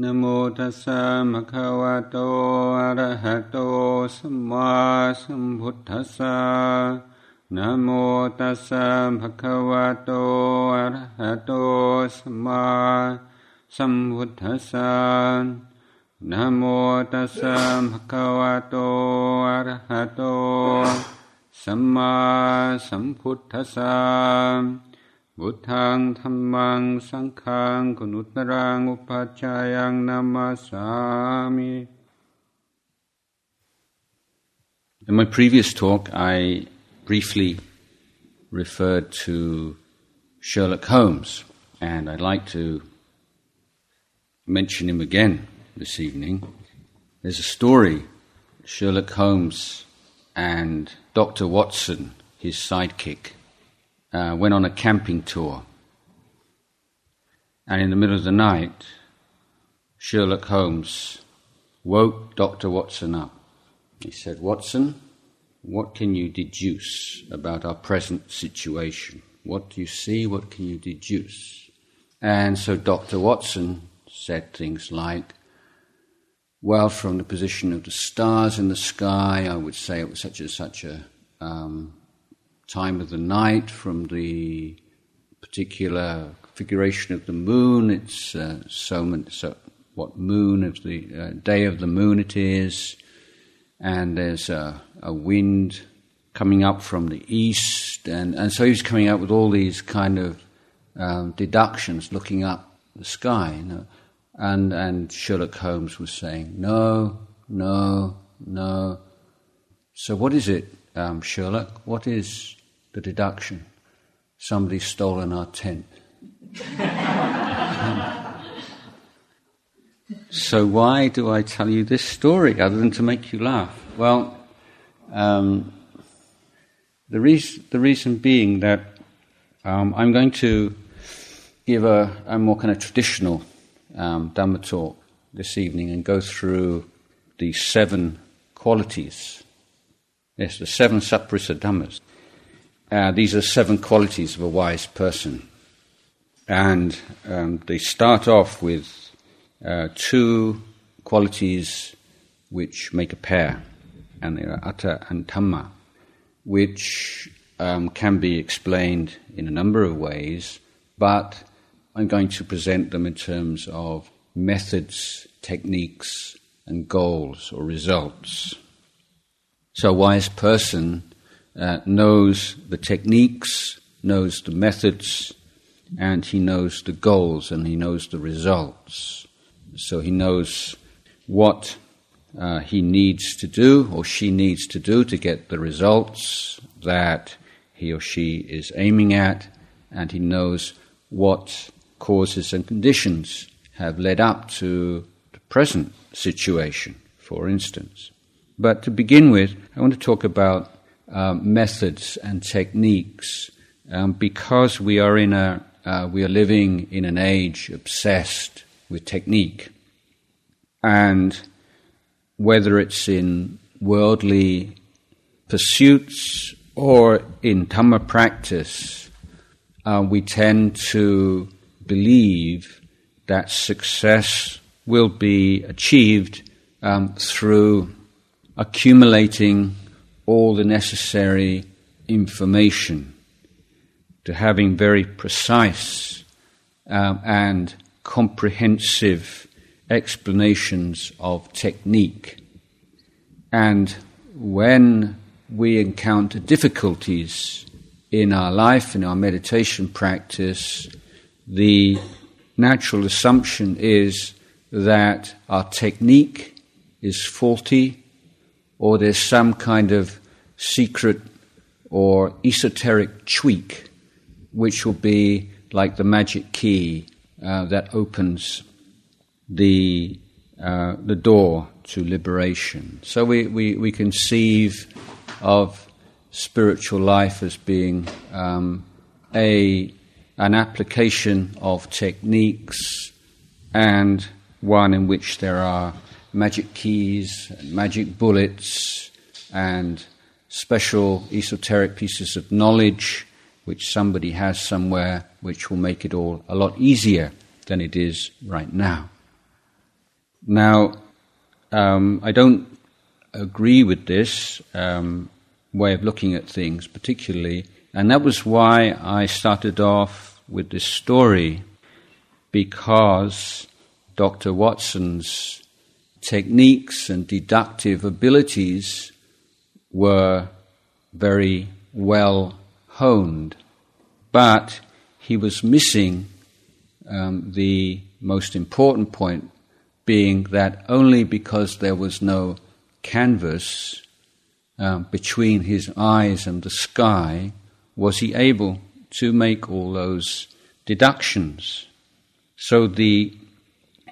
นโมตัสสะมะคะวะโต อะระหะโต สัมมาสัมพุทธัสสะนโมตัสสะภะคะวะโต อะระหะโต สัมมาสัมพุทธัสสะนโมตัสสะภะคะวะโต อะระหะโต สัมมาสัมพุทธัสสะ บุทังธรรมังสังฆังกุณุตรังอุปัชฌายังนามาสามิ In my previous talk, I briefly referred to Sherlock Holmes, and I'd like to mention him again this evening. There's a story Sherlock Holmes and Dr. Watson, his sidekick, uh, went on a camping tour. And in the middle of the night, Sherlock Holmes woke Dr. Watson up. He said, Watson, what can you deduce about our present situation? What do you see? What can you deduce? And so Dr. Watson said things like, well, from the position of the stars in the sky, I would say it was such and such a um, time of the night. From the particular configuration of the moon, it's uh, so, many, so what moon of the uh, day of the moon it is and there's a, a, wind coming up from the east, and, and so he's coming up with all these kind of um, deductions, looking up the sky, you know? and and Sherlock Holmes was saying, no, no, no. So what is it, um, Sherlock? What is the deduction? Somebody's stolen our tent. So, why do I tell you this story other than to make you laugh? Well, um, the, reason, the reason being that um, I'm going to give a, a, more kind of traditional um, Dhamma talk this evening and go through the seven qualities. Yes, the seven Sappurisa Dhammas. Uh, these are seven qualities of a wise person. And um, they start off with uh, two qualities which make a pair, and they are attha and dhamma, which um, can be explained in a number of ways, but I'm going to present them in terms of methods, techniques, and goals or results. So, a wise person uh, knows the techniques, knows the methods, and he knows the goals and he knows the results. So he knows what uh, he needs to do or she needs to do to get the results that he or she is aiming at, and he knows what causes and conditions have led up to the present situation, for instance. But to begin with, I want to talk about um, methods and techniques um, because we are in a uh, we are living in an age obsessed with technique. And whether it's in worldly pursuits or in Dhamma practice, uh, we tend to believe that success will be achieved um, through accumulating all the necessary information, to having very precise um, and comprehensive explanations of technique. And when we encounter difficulties in our life, in our meditation practice, the natural assumption is that our technique is faulty or there's some kind of secret or esoteric tweak which will be like the magic key uh, that opens the, uh, the door to liberation. So we, we, we conceive of spiritual life as being um, a, an application of techniques and one in which there are magic keys and magic bullets and special esoteric pieces of knowledge which somebody has somewhere which will make it all a lot easier than it is right now. Now, um, I don't agree with this um, way of looking at things, particularly, and that was why I started off with this story, because Dr. Watson's techniques and deductive abilities were very well honed, but he was missing um, the most important point being that only because there was no canvas um, between his eyes and the sky was he able to make all those deductions. So the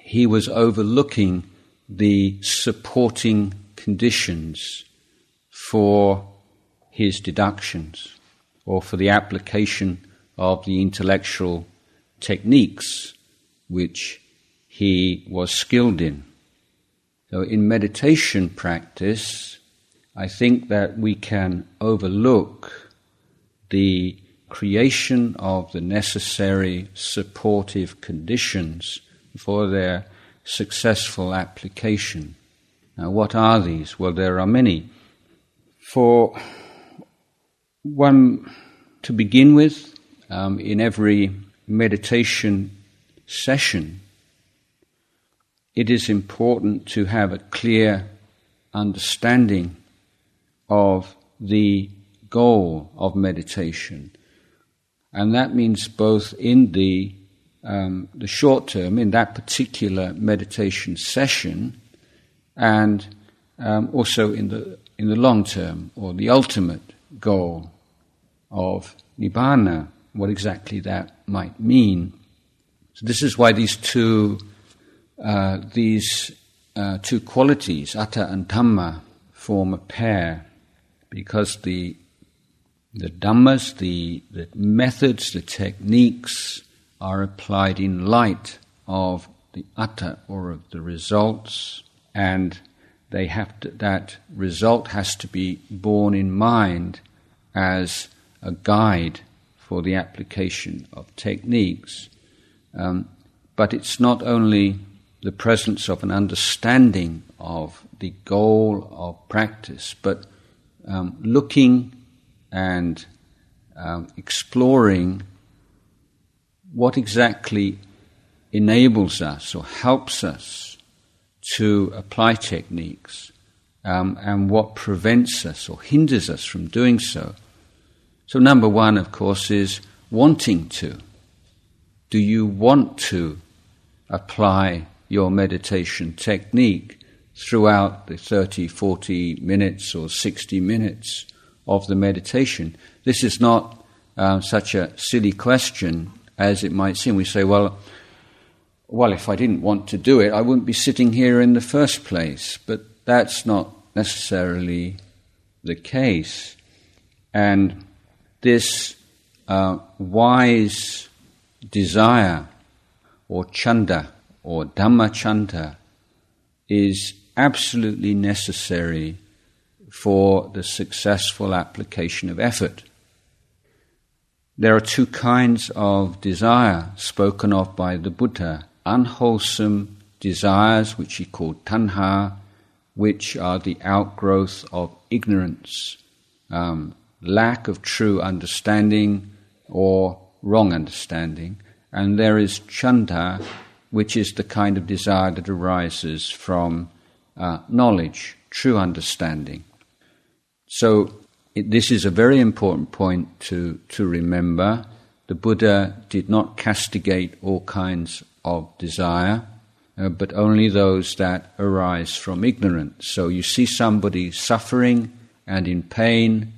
he was overlooking the supporting conditions for his deductions or for the application of the intellectual techniques which he was skilled in. So, in meditation practice, I think that we can overlook the creation of the necessary supportive conditions for their successful application. Now, what are these? Well, there are many. For one to begin with, um, in every meditation session, it is important to have a clear understanding of the goal of meditation. And that means both in the, um, the short term, in that particular meditation session, and um, also in the, in the long term, or the ultimate goal of Nibbana, what exactly that might mean. So, this is why these two uh, these uh, two qualities, attha and dhamma, form a pair because the the dhammas, the, the methods, the techniques are applied in light of the attha or of the results, and they have to, that result has to be borne in mind as a guide for the application of techniques. Um, but it's not only the presence of an understanding of the goal of practice, but um, looking and um, exploring what exactly enables us or helps us to apply techniques um, and what prevents us or hinders us from doing so. So, number one, of course, is wanting to. Do you want to apply your meditation technique throughout the 30, 40 minutes or 60 minutes of the meditation. This is not uh, such a silly question as it might seem. We say, well, well, if I didn't want to do it, I wouldn't be sitting here in the first place. But that's not necessarily the case. And this uh, wise desire or chanda or dhamma chanda, is absolutely necessary for the successful application of effort. There are two kinds of desire spoken of by the Buddha unwholesome desires, which he called tanha, which are the outgrowth of ignorance, um, lack of true understanding or wrong understanding. And there is chanda, which is the kind of desire that arises from uh, knowledge, true understanding. So, it, this is a very important point to, to remember. The Buddha did not castigate all kinds of desire, uh, but only those that arise from ignorance. So, you see somebody suffering and in pain,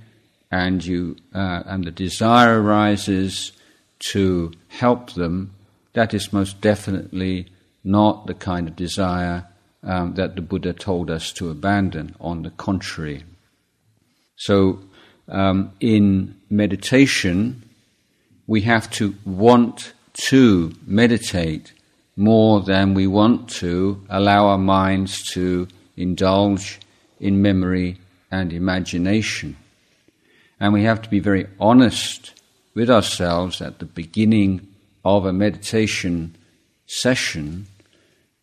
and, you, uh, and the desire arises to help them that is most definitely not the kind of desire um, that the Buddha told us to abandon. On the contrary. So, um, in meditation, we have to want to meditate more than we want to allow our minds to indulge in memory and imagination. And we have to be very honest with ourselves at the beginning of a meditation session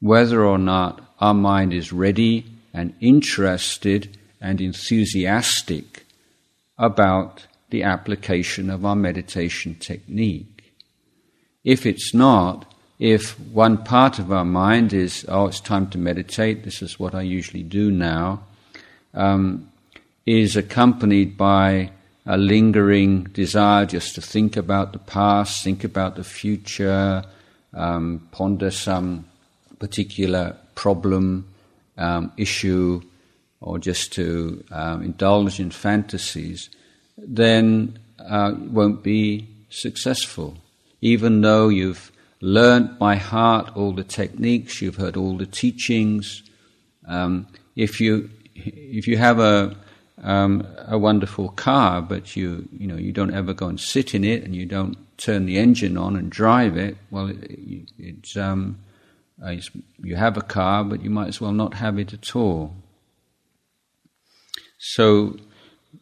whether or not our mind is ready and interested and enthusiastic about the application of our meditation technique. If it's not, if one part of our mind is, oh, it's time to meditate, this is what I usually do now, um, is accompanied by a lingering desire just to think about the past, think about the future, um, ponder some particular problem, um, issue, or just to um, indulge in fantasies, then uh, won't be successful. Even though you've learnt by heart all the techniques, you've heard all the teachings. Um, if you if you have a um, a wonderful car, but you you know you don't ever go and sit in it, and you don't turn the engine on and drive it. Well, it, it's, um, uh, it's you have a car, but you might as well not have it at all. So,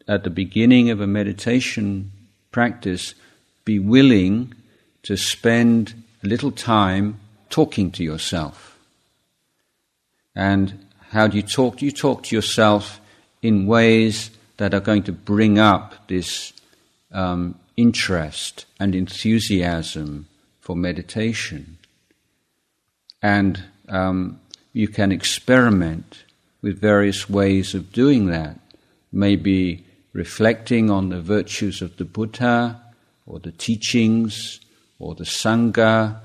at the beginning of a meditation practice, be willing to spend a little time talking to yourself. And how do you talk? You talk to yourself in ways that are going to bring up this um, interest and enthusiasm for meditation? And um, you can experiment with various ways of doing that. Maybe reflecting on the virtues of the Buddha or the teachings or the Sangha,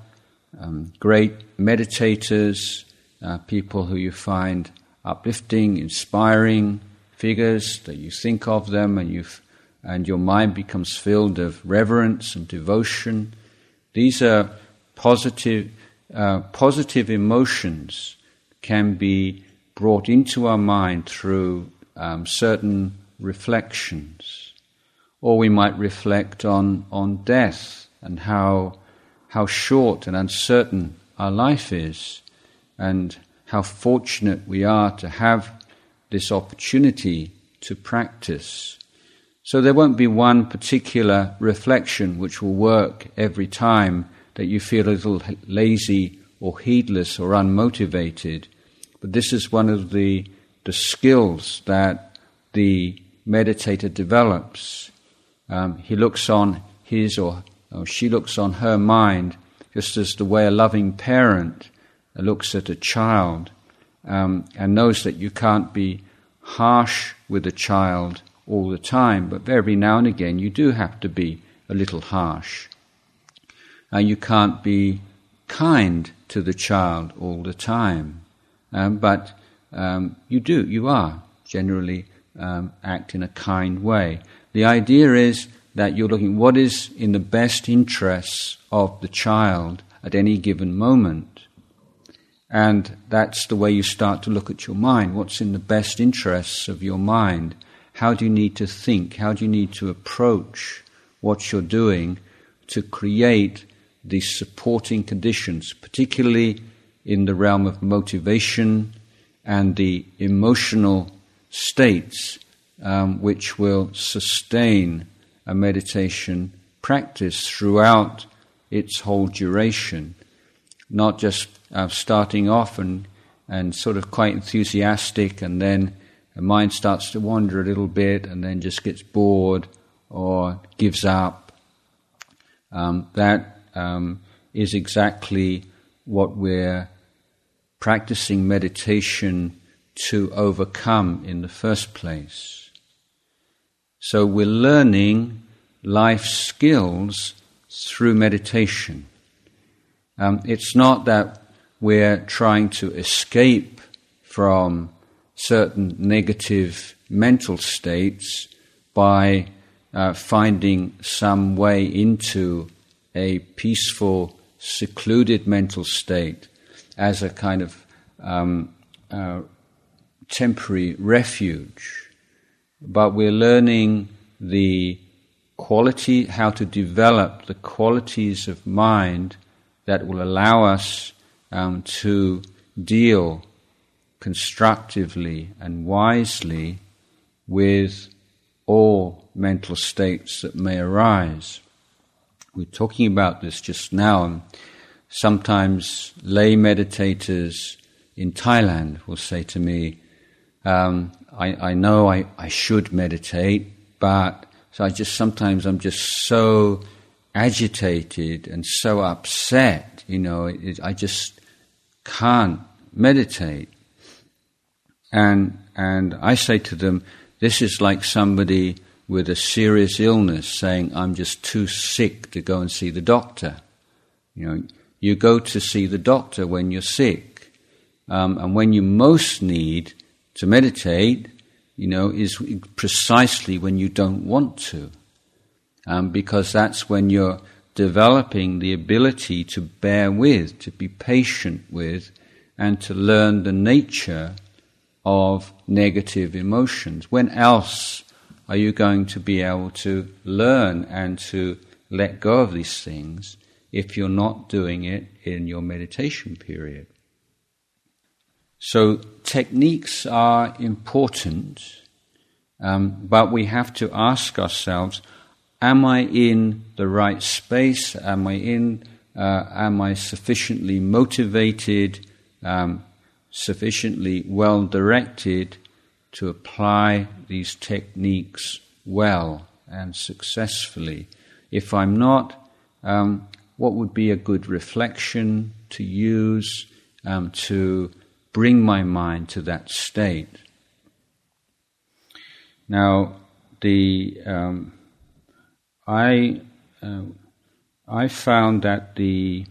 um, great meditators, uh, people who you find uplifting, inspiring figures, that you think of them and, you and your mind becomes filled of reverence and devotion. These are positive, uh, positive emotions can be brought into our mind through um, certain reflections. Or we might reflect on, on death and how, how short and uncertain our life is, and how fortunate we are to have this opportunity to practice. So there won't be one particular reflection which will work every time that you feel a little lazy or heedless or unmotivated. But this is one of the, the skills that the meditator develops. Um, he looks on his or Oh, she looks on her mind just as the way a loving parent looks at a child um, and knows that you can't be harsh with a child all the time, but every now and again you do have to be a little harsh. And you can't be kind to the child all the time, um, but um, you do, you are generally um, act in a kind way. The idea is that you're looking what is in the best interests of the child at any given moment. And that's the way you start to look at your mind. What's in the best interests of your mind? How do you need to think? How do you need to approach what you're doing to create these supporting conditions, particularly in the realm of motivation and the emotional states um, which will sustain a meditation practice throughout its whole duration, not just uh, starting off and, and sort of quite enthusiastic and then the mind starts to wander a little bit and then just gets bored or gives up. Um, that um, is exactly what we're practicing meditation to overcome in the first place. So we're learning life skills through meditation. Um, it's not that we're trying to escape from certain negative mental states by uh, finding some way into a peaceful, secluded mental state as a kind of um, uh, temporary refuge but we're learning the quality, how to develop the qualities of mind that will allow us um, to deal constructively and wisely with all mental states that may arise. We're talking about this just now. Sometimes lay meditators in Thailand will say to me, um, I, I, know I, I should meditate, but so I just sometimes I'm just so agitated and so upset, you know, it, I just can't meditate. And, and I say to them, this is like somebody with a serious illness saying, I'm just too sick to go and see the doctor. You know, you go to see the doctor when you're sick. Um, and when you most need to meditate, you know, is precisely when you don't want to. Um, because that's when you're developing the ability to bear with, to be patient with, and to learn the nature of negative emotions. When else are you going to be able to learn and to let go of these things if you're not doing it in your meditation period? So, techniques are important, um, but we have to ask ourselves Am I in the right space? Am I in? Uh, am I sufficiently motivated, um, sufficiently well directed to apply these techniques well and successfully? If I'm not, um, what would be a good reflection to use um, to bring my mind to that state? Now, the um, I uh, I found that the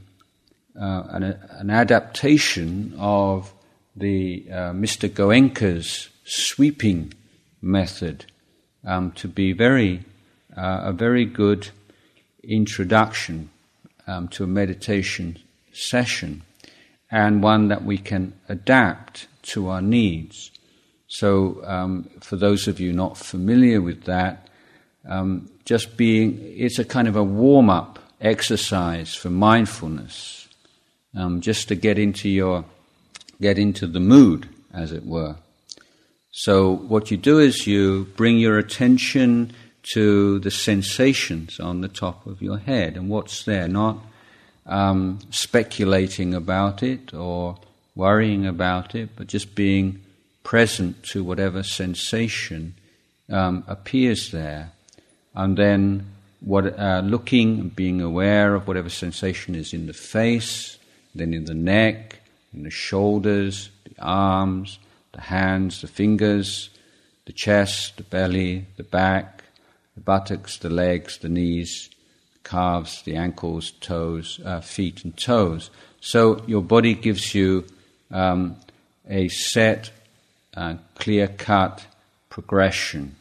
uh, an, an, adaptation of the uh, Mr. Goenka's sweeping method um, to be very uh, a very good introduction um, to a meditation session and one that we can adapt to our needs. So, um, for those of you not familiar with that, um, just being, it's a kind of a warm up exercise for mindfulness, um, just to get into your, get into the mood, as it were. So what you do is you bring your attention to the sensations on the top of your head. And what's there, not um, speculating about it or worrying about it, but just being present to whatever sensation um, appears there. And then what, uh, looking and being aware of whatever sensation is in the face, then in the neck, in the shoulders, the arms, the hands, the fingers, the chest, the belly, the back, the buttocks, the legs, the knees, the calves, the ankles, toes, uh, feet, and toes. So your body gives you um, a set, uh, clear cut progression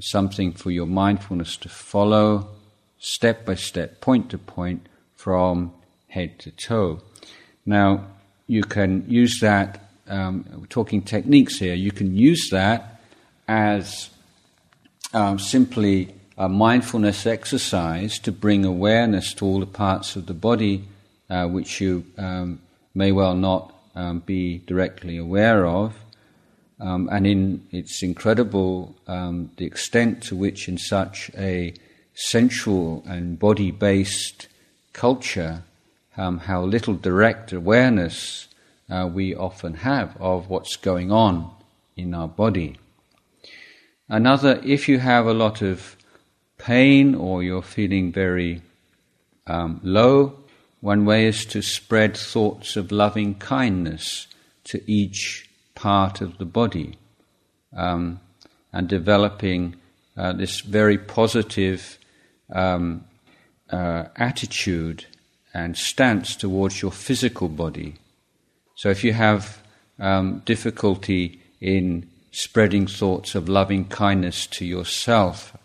something for your mindfulness to follow step by step, point to point, from head to toe. Now, you can use that, um, we're talking techniques here, you can use that as um, simply a mindfulness exercise to bring awareness to all the parts of the body uh, which you um, may well not um, be directly aware of. Um, and in, it's incredible um, the extent to which, in such a sensual and body based culture, um, how little direct awareness uh, we often have of what's going on in our body. Another, if you have a lot of pain or you're feeling very um, low, one way is to spread thoughts of loving kindness to each part of the body um, and developing uh, this very positive um, uh, attitude and stance towards your physical body. So if you have um, difficulty in spreading thoughts of loving kindness to yourself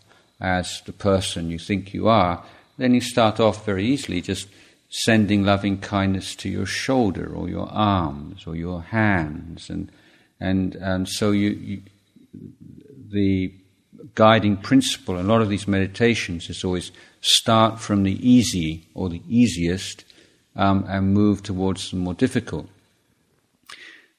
as the person you think you are, then you start off very easily just sending loving kindness to your shoulder or your arms or your hands and and, and so you, you, the guiding principle in a lot of these meditations is always start from the easy or the easiest um, and move towards the more difficult.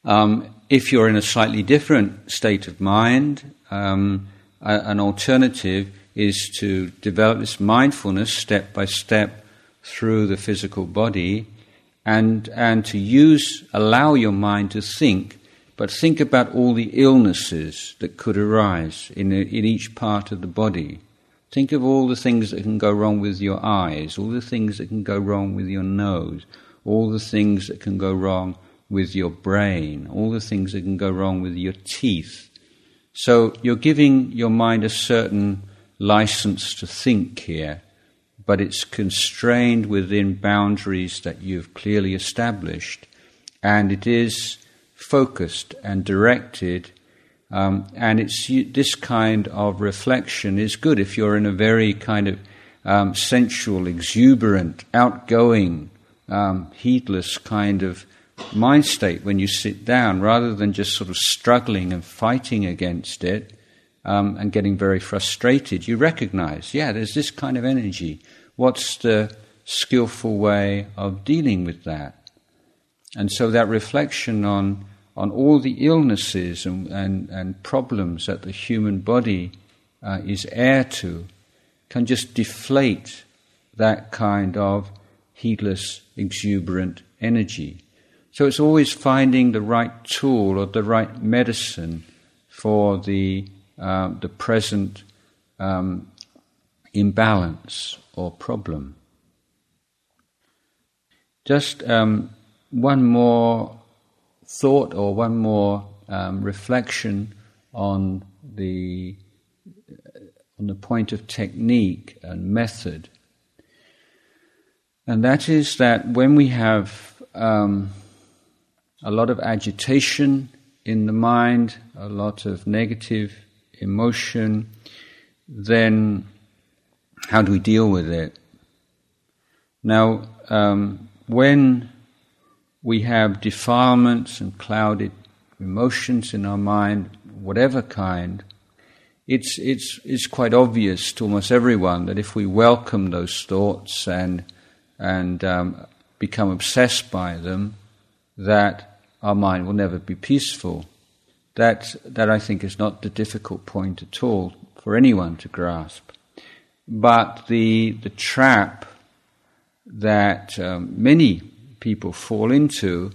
Um, if you're in a slightly different state of mind, um, a, an alternative is to develop this mindfulness step by step through the physical body and, and to use, allow your mind to think, but think about all the illnesses that could arise in, in each part of the body. Think of all the things that can go wrong with your eyes, all the things that can go wrong with your nose, all the things that can go wrong with your brain, all the things that can go wrong with your teeth. So you're giving your mind a certain license to think here, but it's constrained within boundaries that you've clearly established, and it is focused and directed. Um, and it's this kind of reflection is good if you're in a very kind of um, sensual, exuberant, outgoing, um, heedless kind of mind state when you sit down, rather than just sort of struggling and fighting against it um, and getting very frustrated. You recognize, yeah, there's this kind of energy. What's the skillful way of dealing with that? And so that reflection on, on all the illnesses and, and, and problems that the human body uh, is heir to can just deflate that kind of heedless, exuberant energy. So it's always finding the right tool or the right medicine for the, uh, the present um, imbalance or problem. Just um, one more thought or one more um, reflection on the on the point of technique and method, and that is that when we have um, a lot of agitation in the mind, a lot of negative emotion, then how do we deal with it? Now, um, when we have defilements and clouded emotions in our mind, whatever kind, it's, it's, it's quite obvious to almost everyone that if we welcome those thoughts and, and um, become obsessed by them, that our mind will never be peaceful. That, that I think is not the difficult point at all for anyone to grasp. But the, the trap that um, many people fall into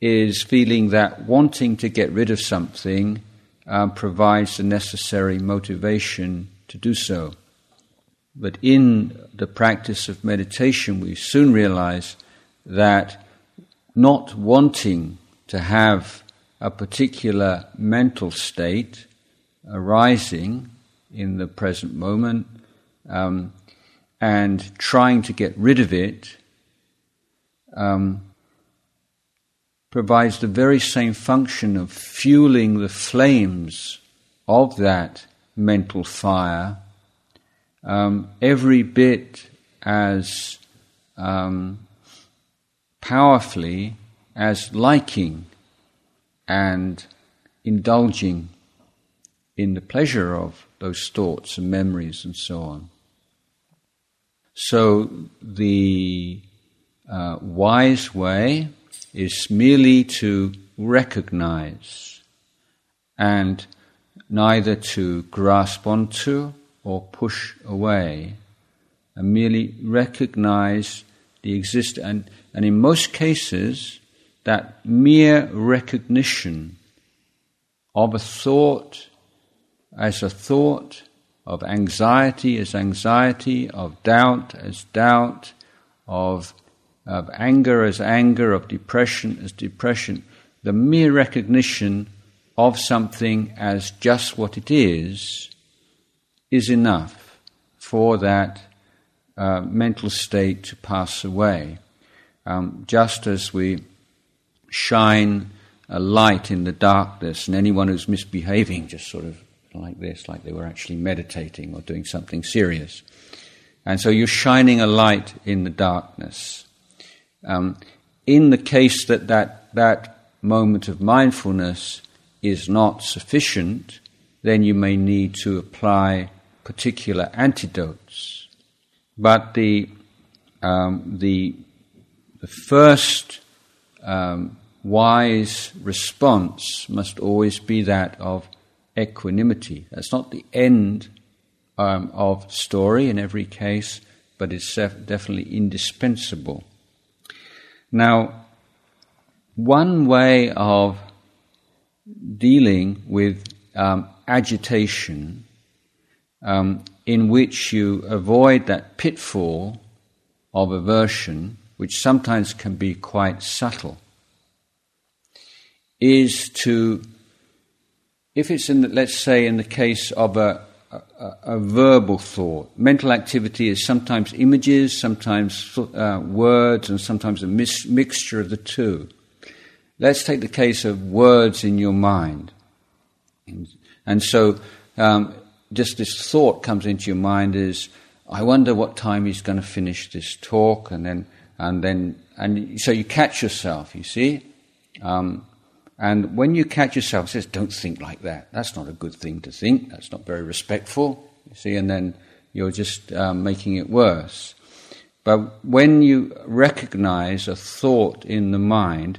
is feeling that wanting to get rid of something um, provides the necessary motivation to do so. But in the practice of meditation, we soon realize that not wanting to have a particular mental state arising in the present moment um, and trying to get rid of it um, provides the very same function of fueling the flames of that mental fire um, every bit as um, powerfully as liking and indulging in the pleasure of those thoughts and memories and so on. So the uh, wise way is merely to recognize and neither to grasp onto or push away, and merely recognize the exist and, and in most cases that mere recognition of a thought as a thought of anxiety as anxiety, of doubt as doubt, of, of anger as anger, of depression as depression. The mere recognition of something as just what it is is enough for that uh, mental state to pass away. Um, just as we shine a light in the darkness, and anyone who's misbehaving just sort of like this, like they were actually meditating or doing something serious. And so you're shining a light in the darkness. Um, in the case that, that that moment of mindfulness is not sufficient, then you may need to apply particular antidotes. But the, um, the, the first um, wise response must always be that of equanimity. That's not the end um, of story in every case, but it's definitely indispensable. Now, one way of dealing with um, agitation um, in which you avoid that pitfall of aversion, which sometimes can be quite subtle, is to, if it's in, the, let's say, in the case of a, a, a, verbal thought, mental activity is sometimes images, sometimes uh, words, and sometimes a mis- mixture of the two. Let's take the case of words in your mind. And so, um, just this thought comes into your mind is, I wonder what time he's going to finish this talk, and then, and then, and so you catch yourself, you see? Um, and when you catch yourself, it says, don't think like that. That's not a good thing to think. That's not very respectful, you see? And then you're just um, making it worse. But when you recognize a thought in the mind,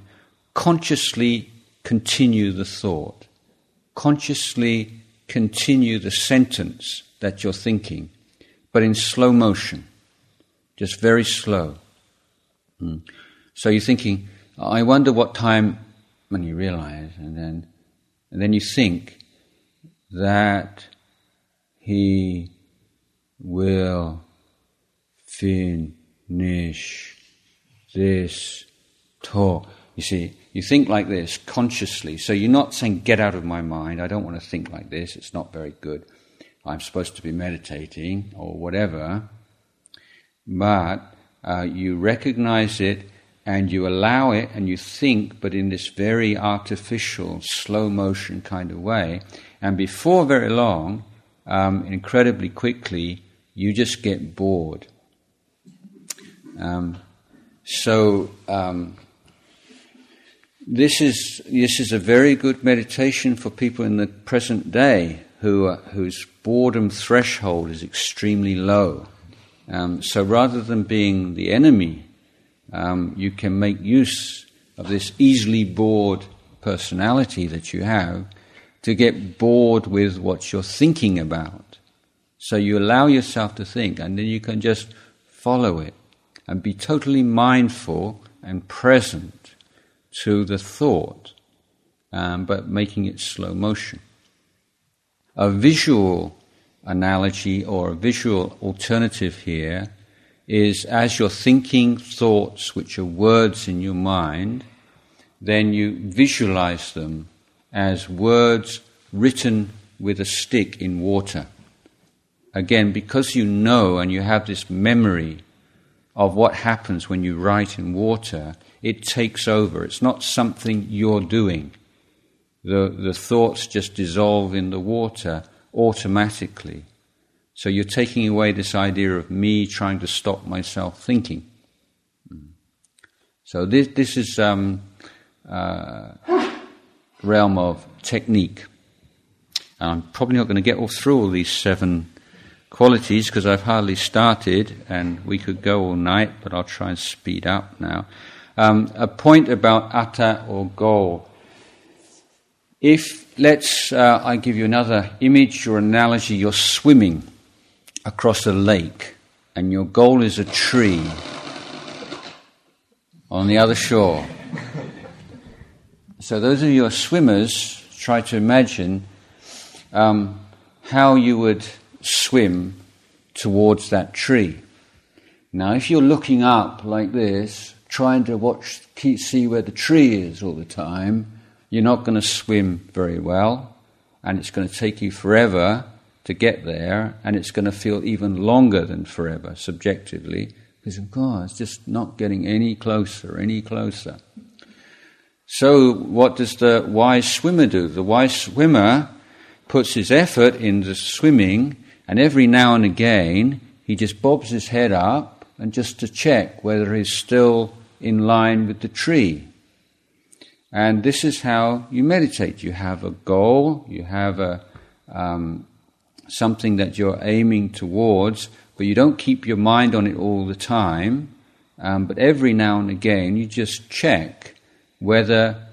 consciously continue the thought. Consciously continue the sentence that you're thinking, but in slow motion, just very slow. Mm. So you're thinking, I wonder what time, when you realize, and then, and then you think that he will finish this talk. You see, you think like this consciously. So you're not saying, get out of my mind. I don't want to think like this. It's not very good. I'm supposed to be meditating or whatever. But uh, you recognize it and you allow it and you think, but in this very artificial, slow motion kind of way. And before very long, um, incredibly quickly, you just get bored. Um, so, um, this is, this is a very good meditation for people in the present day who are, whose boredom threshold is extremely low. Um, so rather than being the enemy, um, you can make use of this easily bored personality that you have to get bored with what you're thinking about. So you allow yourself to think, and then you can just follow it and be totally mindful and present to the thought, um, but making it slow motion. A visual analogy or a visual alternative here is as you're thinking thoughts which are words in your mind, then you visualize them as words written with a stick in water. Again, because you know and you have this memory of what happens when you write in water, it takes over. It's not something you're doing. The, the thoughts just dissolve in the water automatically. So you're taking away this idea of me trying to stop myself thinking. So this, this is um, uh, realm of technique. And I'm probably not going to get all through all these seven qualities because I've hardly started and we could go all night, but I'll try and speed up now. Um, a point about attha or goal. If, let's, uh, I give you another image or analogy, you're swimming across a lake and your goal is a tree on the other shore. So, those of you who are swimmers, try to imagine um, how you would swim towards that tree. Now, if you're looking up like this, trying to watch, see where the tree is all the time, you're not going to swim very well, and it's going to take you forever to get there, and it's going to feel even longer than forever, subjectively, because, of course, it's just not getting any closer, any closer. So, what does the wise swimmer do? The wise swimmer puts his effort into swimming, and every now and again, he just bobs his head up and just to check whether he's still in line with the tree. And this is how you meditate. You have a goal, you have a, um, something that you're aiming towards, but you don't keep your mind on it all the time. Um, but every now and again, you just check whether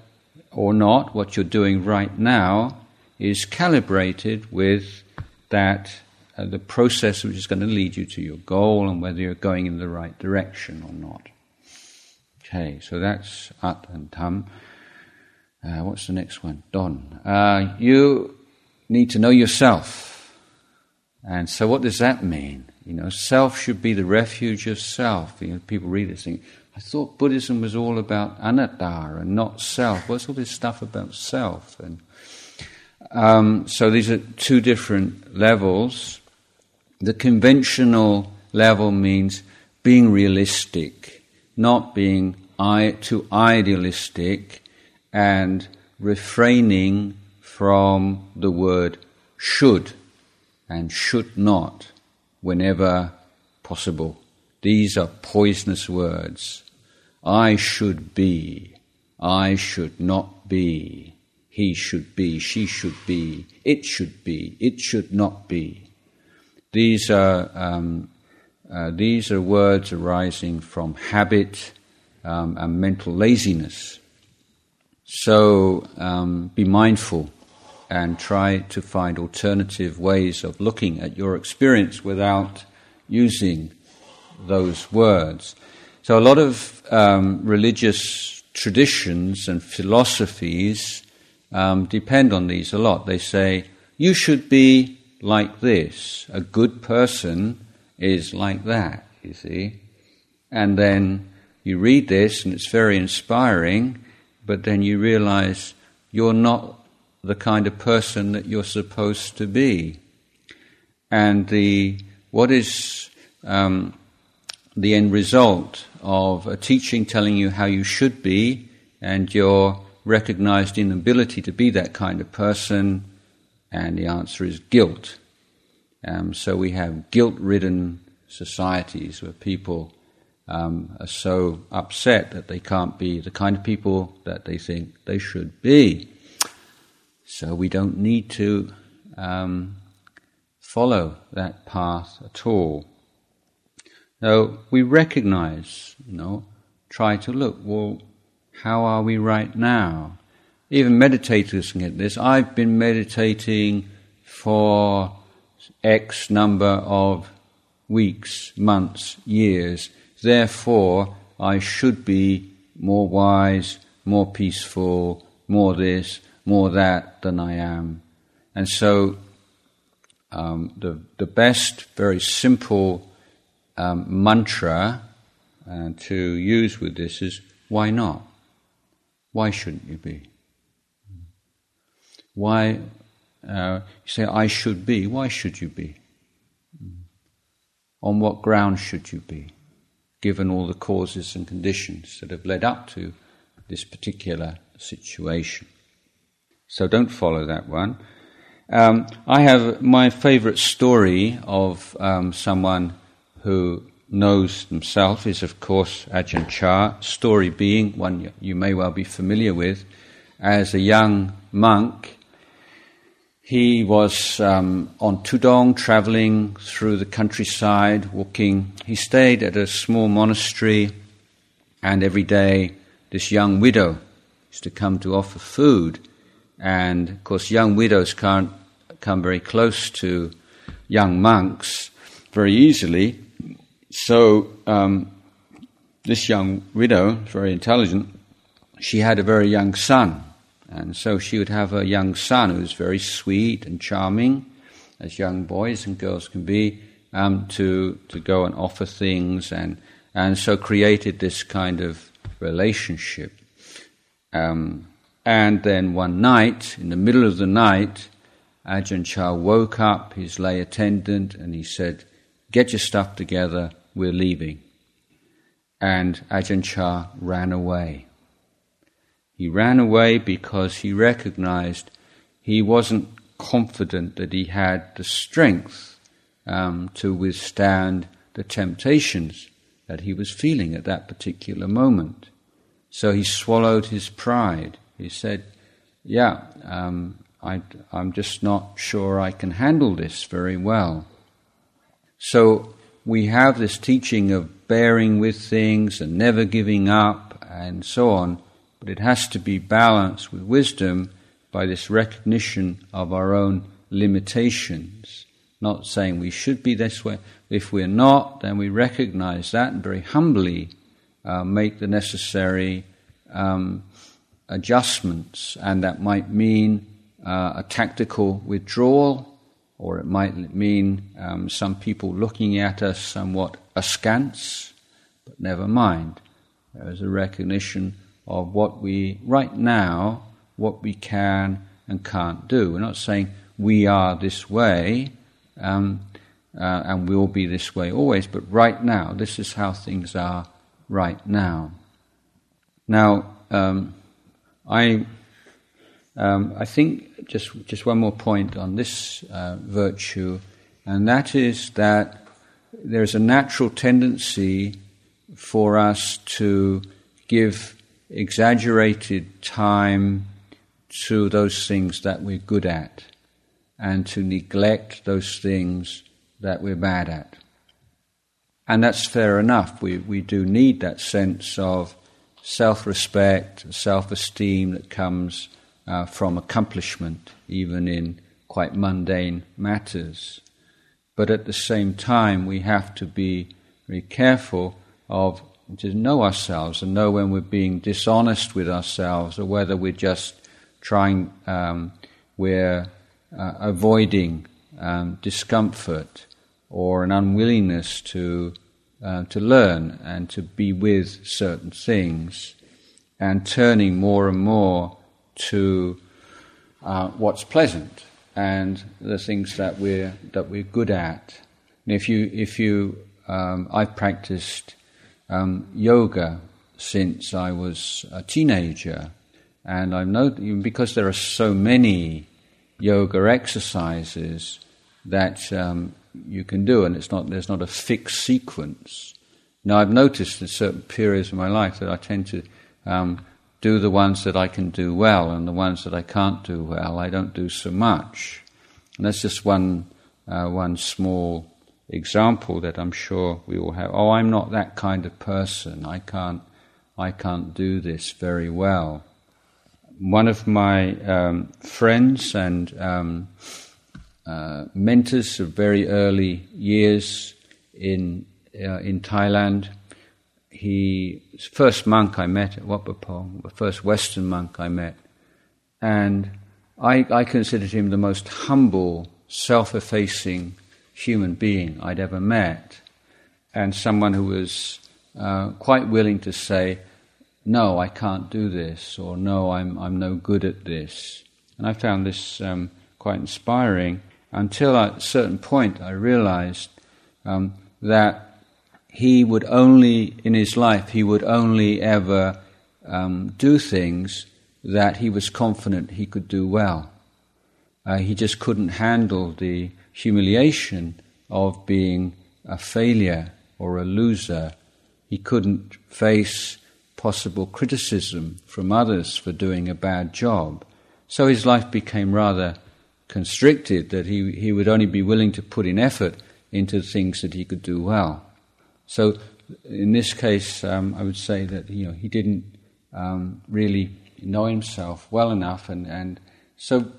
or not what you're doing right now is calibrated with that uh, the process which is going to lead you to your goal and whether you're going in the right direction or not. Okay, so that's At and Tam. Uh, what's the next one? Don. Uh, you need to know yourself. And so, what does that mean? You know, self should be the refuge of self. You know, people read this thing. I thought Buddhism was all about anatta and not self. What's all this stuff about self? And um, so these are two different levels. The conventional level means being realistic, not being too idealistic, and refraining from the word should and should not whenever possible. These are poisonous words. I should be. I should not be. He should be. She should be. It should be. It should not be. These are, um, uh, these are words arising from habit um, and mental laziness. So um, be mindful and try to find alternative ways of looking at your experience without using those words. So, a lot of um, religious traditions and philosophies um, depend on these a lot. They say, you should be like this. A good person is like that, you see. And then you read this and it's very inspiring, but then you realize you're not the kind of person that you're supposed to be. And the what is um, the end result of a teaching telling you how you should be, and your recognized inability to be that kind of person, and the answer is guilt. Um, so we have guilt-ridden societies where people um, are so upset that they can't be the kind of people that they think they should be. So we don't need to um, follow that path at all. So we recognize, you know, try to look, well, how are we right now? Even meditators can get this. I've been meditating for X number of weeks, months, years. Therefore, I should be more wise, more peaceful, more this, more that than I am. And so, um, the, the best, very simple um, mantra uh, to use with this is why not? Why shouldn't you be? Why, uh, you say, I should be. Why should you be? On what ground should you be, given all the causes and conditions that have led up to this particular situation? So don't follow that one. Um, I have my favorite story of um, someone who knows himself is, of course, Ajahn Chah. Story being one you may well be familiar with. As a young monk, he was um, on Tudong, traveling through the countryside, walking. He stayed at a small monastery, and every day this young widow used to come to offer food. And of course, young widows can't come very close to young monks very easily. So, um, this young widow, very intelligent, she had a very young son. And so she would have a young son who was very sweet and charming, as young boys and girls can be, um, to, to go and offer things, and, and so created this kind of relationship. Um, and then one night, in the middle of the night, Ajahn Chah woke up his lay attendant and he said, Get your stuff together, we're leaving. And Ajahn Chah ran away. He ran away because he recognized he wasn't confident that he had the strength um, to withstand the temptations that he was feeling at that particular moment. So he swallowed his pride he said, Yeah, um, I, I'm just not sure I can handle this very well. So we have this teaching of bearing with things and never giving up and so on, but it has to be balanced with wisdom by this recognition of our own limitations. Not saying we should be this way. If we're not, then we recognize that and very humbly uh, make the necessary um, adjustments, and that might mean uh, a tactical withdrawal, or it might mean um, some people looking at us somewhat askance, but never mind. There is a recognition of what we, right now, what we can and can't do. We're not saying we are this way um, uh, and will be this way always, but right now, this is how things are right now. Now, um, I, um, I think just just one more point on this uh, virtue, and that is that there is a natural tendency for us to give exaggerated time to those things that we're good at and to neglect those things that we're bad at. And that's fair enough. We, we do need that sense of self respect, self esteem that comes uh, from accomplishment, even in quite mundane matters. But at the same time, we have to be very careful of to know ourselves and know when we're being dishonest with ourselves or whether we're just trying, um, we're uh, avoiding um, discomfort or an unwillingness to uh, to learn and to be with certain things, and turning more and more to uh, what's pleasant and the things that we're that we're good at. And if you if you um, I've practiced um, yoga since I was a teenager, and I know because there are so many yoga exercises that um, you can do, and it's not there's not a fixed sequence. Now I've noticed in certain periods of my life that I tend to um, do the ones that I can do well, and the ones that I can't do well, I don't do so much. And that's just one uh, one small example that I'm sure we all have. Oh, I'm not that kind of person. I can't I can't do this very well. One of my um, friends and um, uh, mentors of very early years in uh, in Thailand. He first monk I met at Wat Pong, the first Western monk I met, and I, I considered him the most humble, self-effacing human being I'd ever met, and someone who was uh, quite willing to say, "No, I can't do this," or "No, I'm I'm no good at this." And I found this um, quite inspiring until at a certain point I realized um, that he would only, in his life, he would only ever um, do things that he was confident he could do well. Uh, he just couldn't handle the humiliation of being a failure or a loser. He couldn't face possible criticism from others for doing a bad job. So his life became rather constricted, that he, he would only be willing to put in effort into things that he could do well. So, in this case, um, I would say that you know he didn't um, really know himself well enough, and, and so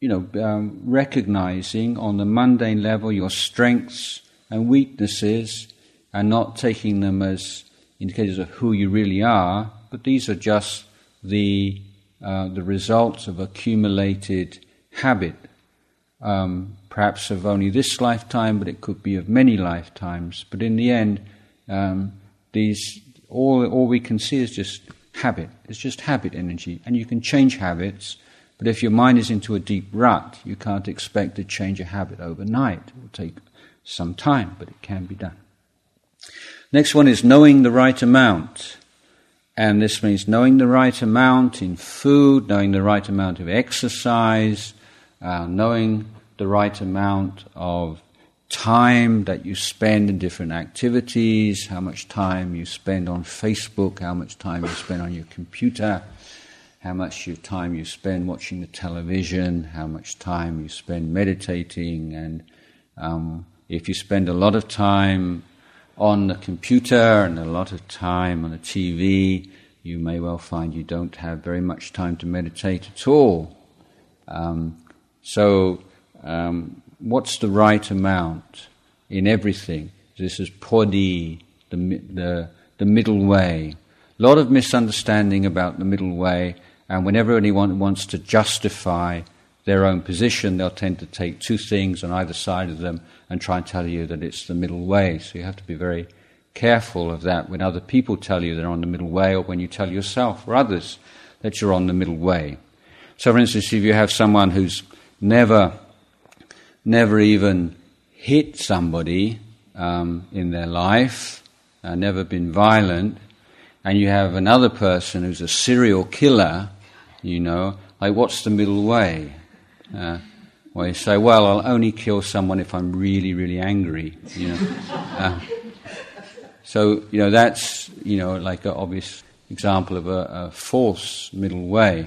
you know um, recognizing on the mundane level your strengths and weaknesses, and not taking them as indicators of who you really are, but these are just the uh, the results of accumulated habit, um, perhaps of only this lifetime, but it could be of many lifetimes. But in the end, um, these all all we can see is just habit. It's just habit energy, and you can change habits. But if your mind is into a deep rut, you can't expect to change a habit overnight. It will take some time, but it can be done. Next one is knowing the right amount. And this means knowing the right amount in food, knowing the right amount of exercise, uh, knowing the right amount of time that you spend in different activities, how much time you spend on Facebook, how much time you spend on your computer, how much time you spend watching the television, how much time you spend meditating, and um, if you spend a lot of time on the computer and a lot of time on the TV, you may well find you don't have very much time to meditate at all. Um, so, um, what's the right amount in everything? This is podi, the, the, the middle way. A lot of misunderstanding about the middle way, and whenever anyone wants to justify their own position, they'll tend to take two things on either side of them and try and tell you that it's the middle way. So you have to be very careful of that when other people tell you they're on the middle way, or when you tell yourself or others that you're on the middle way. So, for instance, if you have someone who's never, never even hit somebody um, in their life, uh, never been violent, and you have another person who's a serial killer, you know, like what's the middle way? Uh, well, you say, well, I'll only kill someone if I'm really, really angry, you know. Uh, so, you know, that's, you know, like an obvious example of a, a false middle way.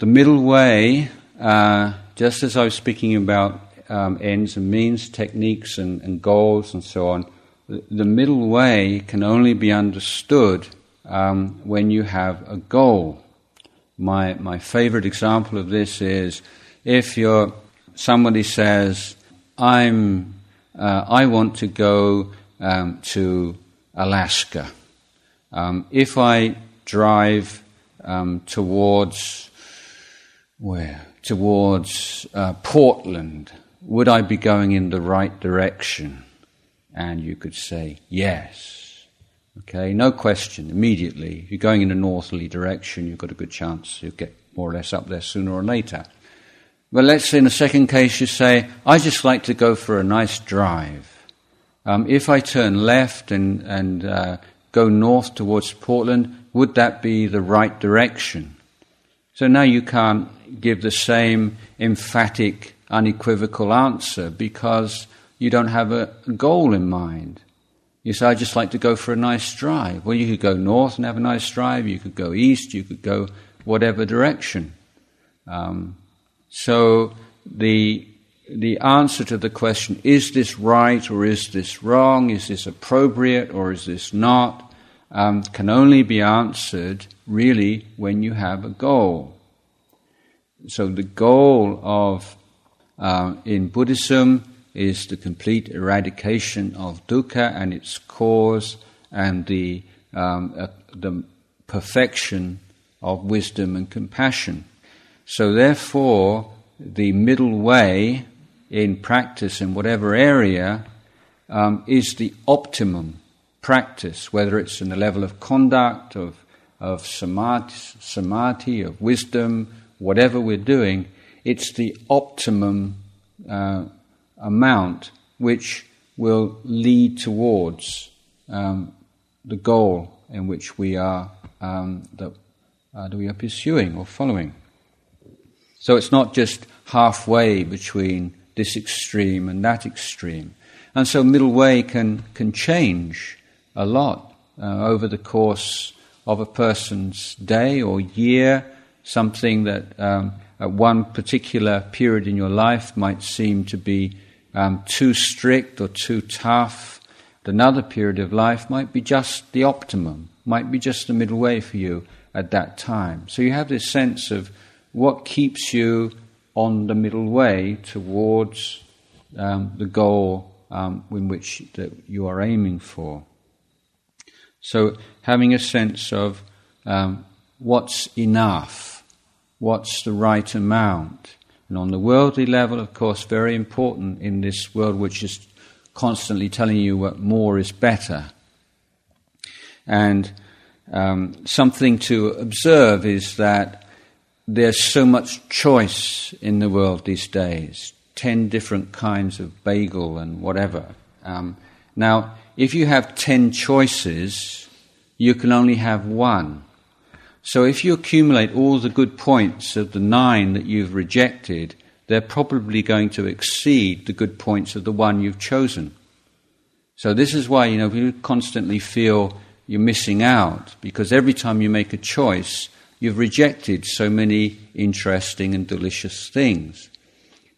The middle way, uh, just as I was speaking about um, ends and means, techniques and, and, goals and so on, the middle way can only be understood um, when you have a goal. My, my favorite example of this is if you're, somebody says, I'm, uh, I want to go um, to Alaska. Um, if I drive um, towards where? Towards uh, Portland, would I be going in the right direction? And you could say, yes. Okay, no question, immediately. If you're going in a northerly direction, you've got a good chance you'll get more or less up there sooner or later. But let's say in the second case you say, I just like to go for a nice drive. Um, if I turn left and, and uh, go north towards Portland, would that be the right direction? So now you can't give the same emphatic, unequivocal answer because you don't have a goal in mind. You say, I just like to go for a nice drive. Well, you could go north and have a nice drive, you could go east, you could go whatever direction. Um, so the the answer to the question, is this right or is this wrong, is this appropriate or is this not, um, can only be answered really when you have a goal. So the goal of uh, in Buddhism is the complete eradication of dukkha and its cause and the, um, uh, the perfection of wisdom and compassion. So therefore, the middle way in practice in whatever area um, is the optimum practice, whether it's in the level of conduct, of, of samadhi, samadhi, of wisdom, whatever we're doing, it's the optimum uh, amount which will lead towards um, the goal in which we are um, that, uh, that we are pursuing or following. So it's not just halfway between this extreme and that extreme. And so middle way can, can change a lot uh, over the course of a person's day or year, something that um, at one particular period in your life might seem to be um, too strict or too tough. Another period of life might be just the optimum, might be just the middle way for you at that time. So you have this sense of what keeps you on the middle way towards um, the goal um, in which that you are aiming for. So, having a sense of um, what's enough, what's the right amount, and on the worldly level, of course, very important in this world which is constantly telling you what more is better. And um, something to observe is that there's so much choice in the world these days 10 different kinds of bagel and whatever. Um, now, if you have 10 choices, you can only have one. So if you accumulate all the good points of the nine that you've rejected, they're probably going to exceed the good points of the one you've chosen. So this is why, you know, you constantly feel you're missing out, because every time you make a choice, you've rejected so many interesting and delicious things.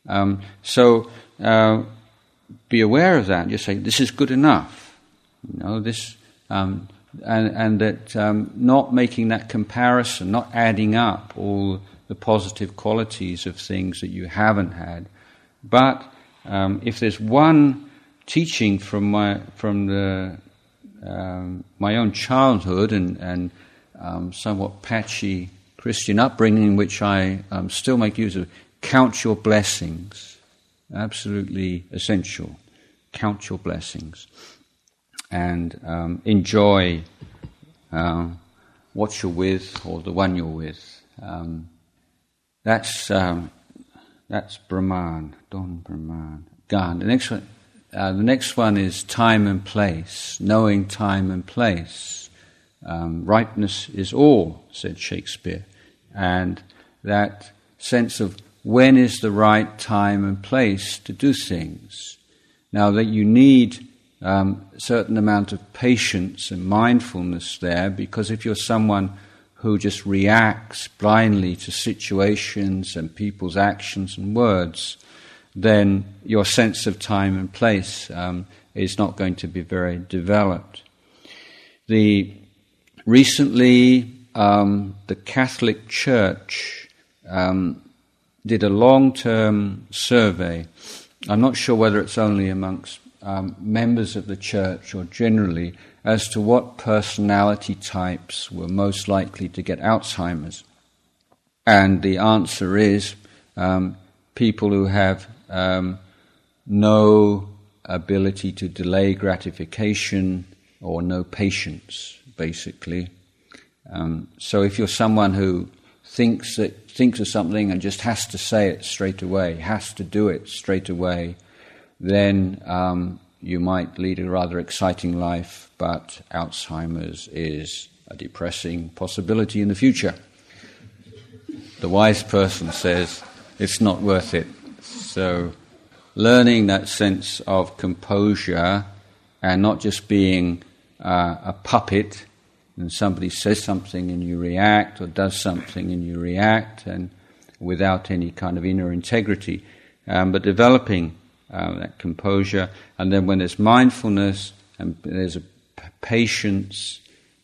Um, so uh, be aware of that. Just say, this is good enough. You know, this, um, and, and, that um, not making that comparison, not adding up all the positive qualities of things that you haven't had. But um, if there's one teaching from, my, from the um, my own childhood and, and um, somewhat patchy Christian upbringing, which I um, still make use of. Count your blessings. Absolutely essential. Count your blessings. And um, enjoy uh, what you're with or the one you're with. Um, that's, um, that's Brahman, Don Brahman. Gan. The next one, uh, the next one is time and place, knowing time and place. Um, ripeness is all, said Shakespeare. And that sense of when is the right time and place to do things. Now, that you need um, certain amount of patience and mindfulness there, because if you're someone who just reacts blindly to situations and people's actions and words, then your sense of time and place um, is not going to be very developed. The recently um, the Catholic Church um, did a long-term survey. I'm not sure whether it's only amongst um, members of the church or generally as to what personality types were most likely to get Alzheimer's. And the answer is um, people who have um, no ability to delay gratification or no patience, basically. Um, so if you're someone who thinks that thinks of something and just has to say it straight away, has to do it straight away, then um, you might lead a rather exciting life, but Alzheimer's is a depressing possibility in the future. The wise person says it's not worth it. So, learning that sense of composure and not just being uh, a puppet, and somebody says something and you react, or does something and you react, and without any kind of inner integrity, um, but developing uh, that composure, and then when there's mindfulness and there's a patience,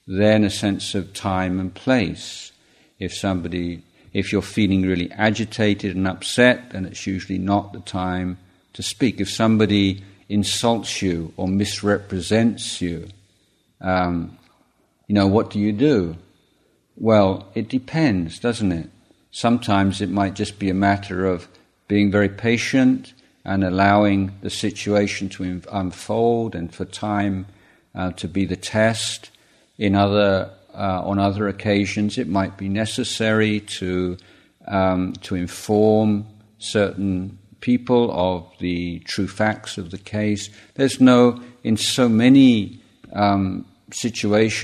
then a sense of time and place. If somebody if you're feeling really agitated and upset, then it's usually not the time to speak. If somebody insults you or misrepresents you, um, you know, what do you do? Well, it depends, doesn't it? Sometimes it might just be a matter of being very patient and allowing the situation to unfold and for time uh, to be the test. In other uh, on other occasions, it might be necessary to um, to inform certain people of the true facts of the case. There's no in so many um, situations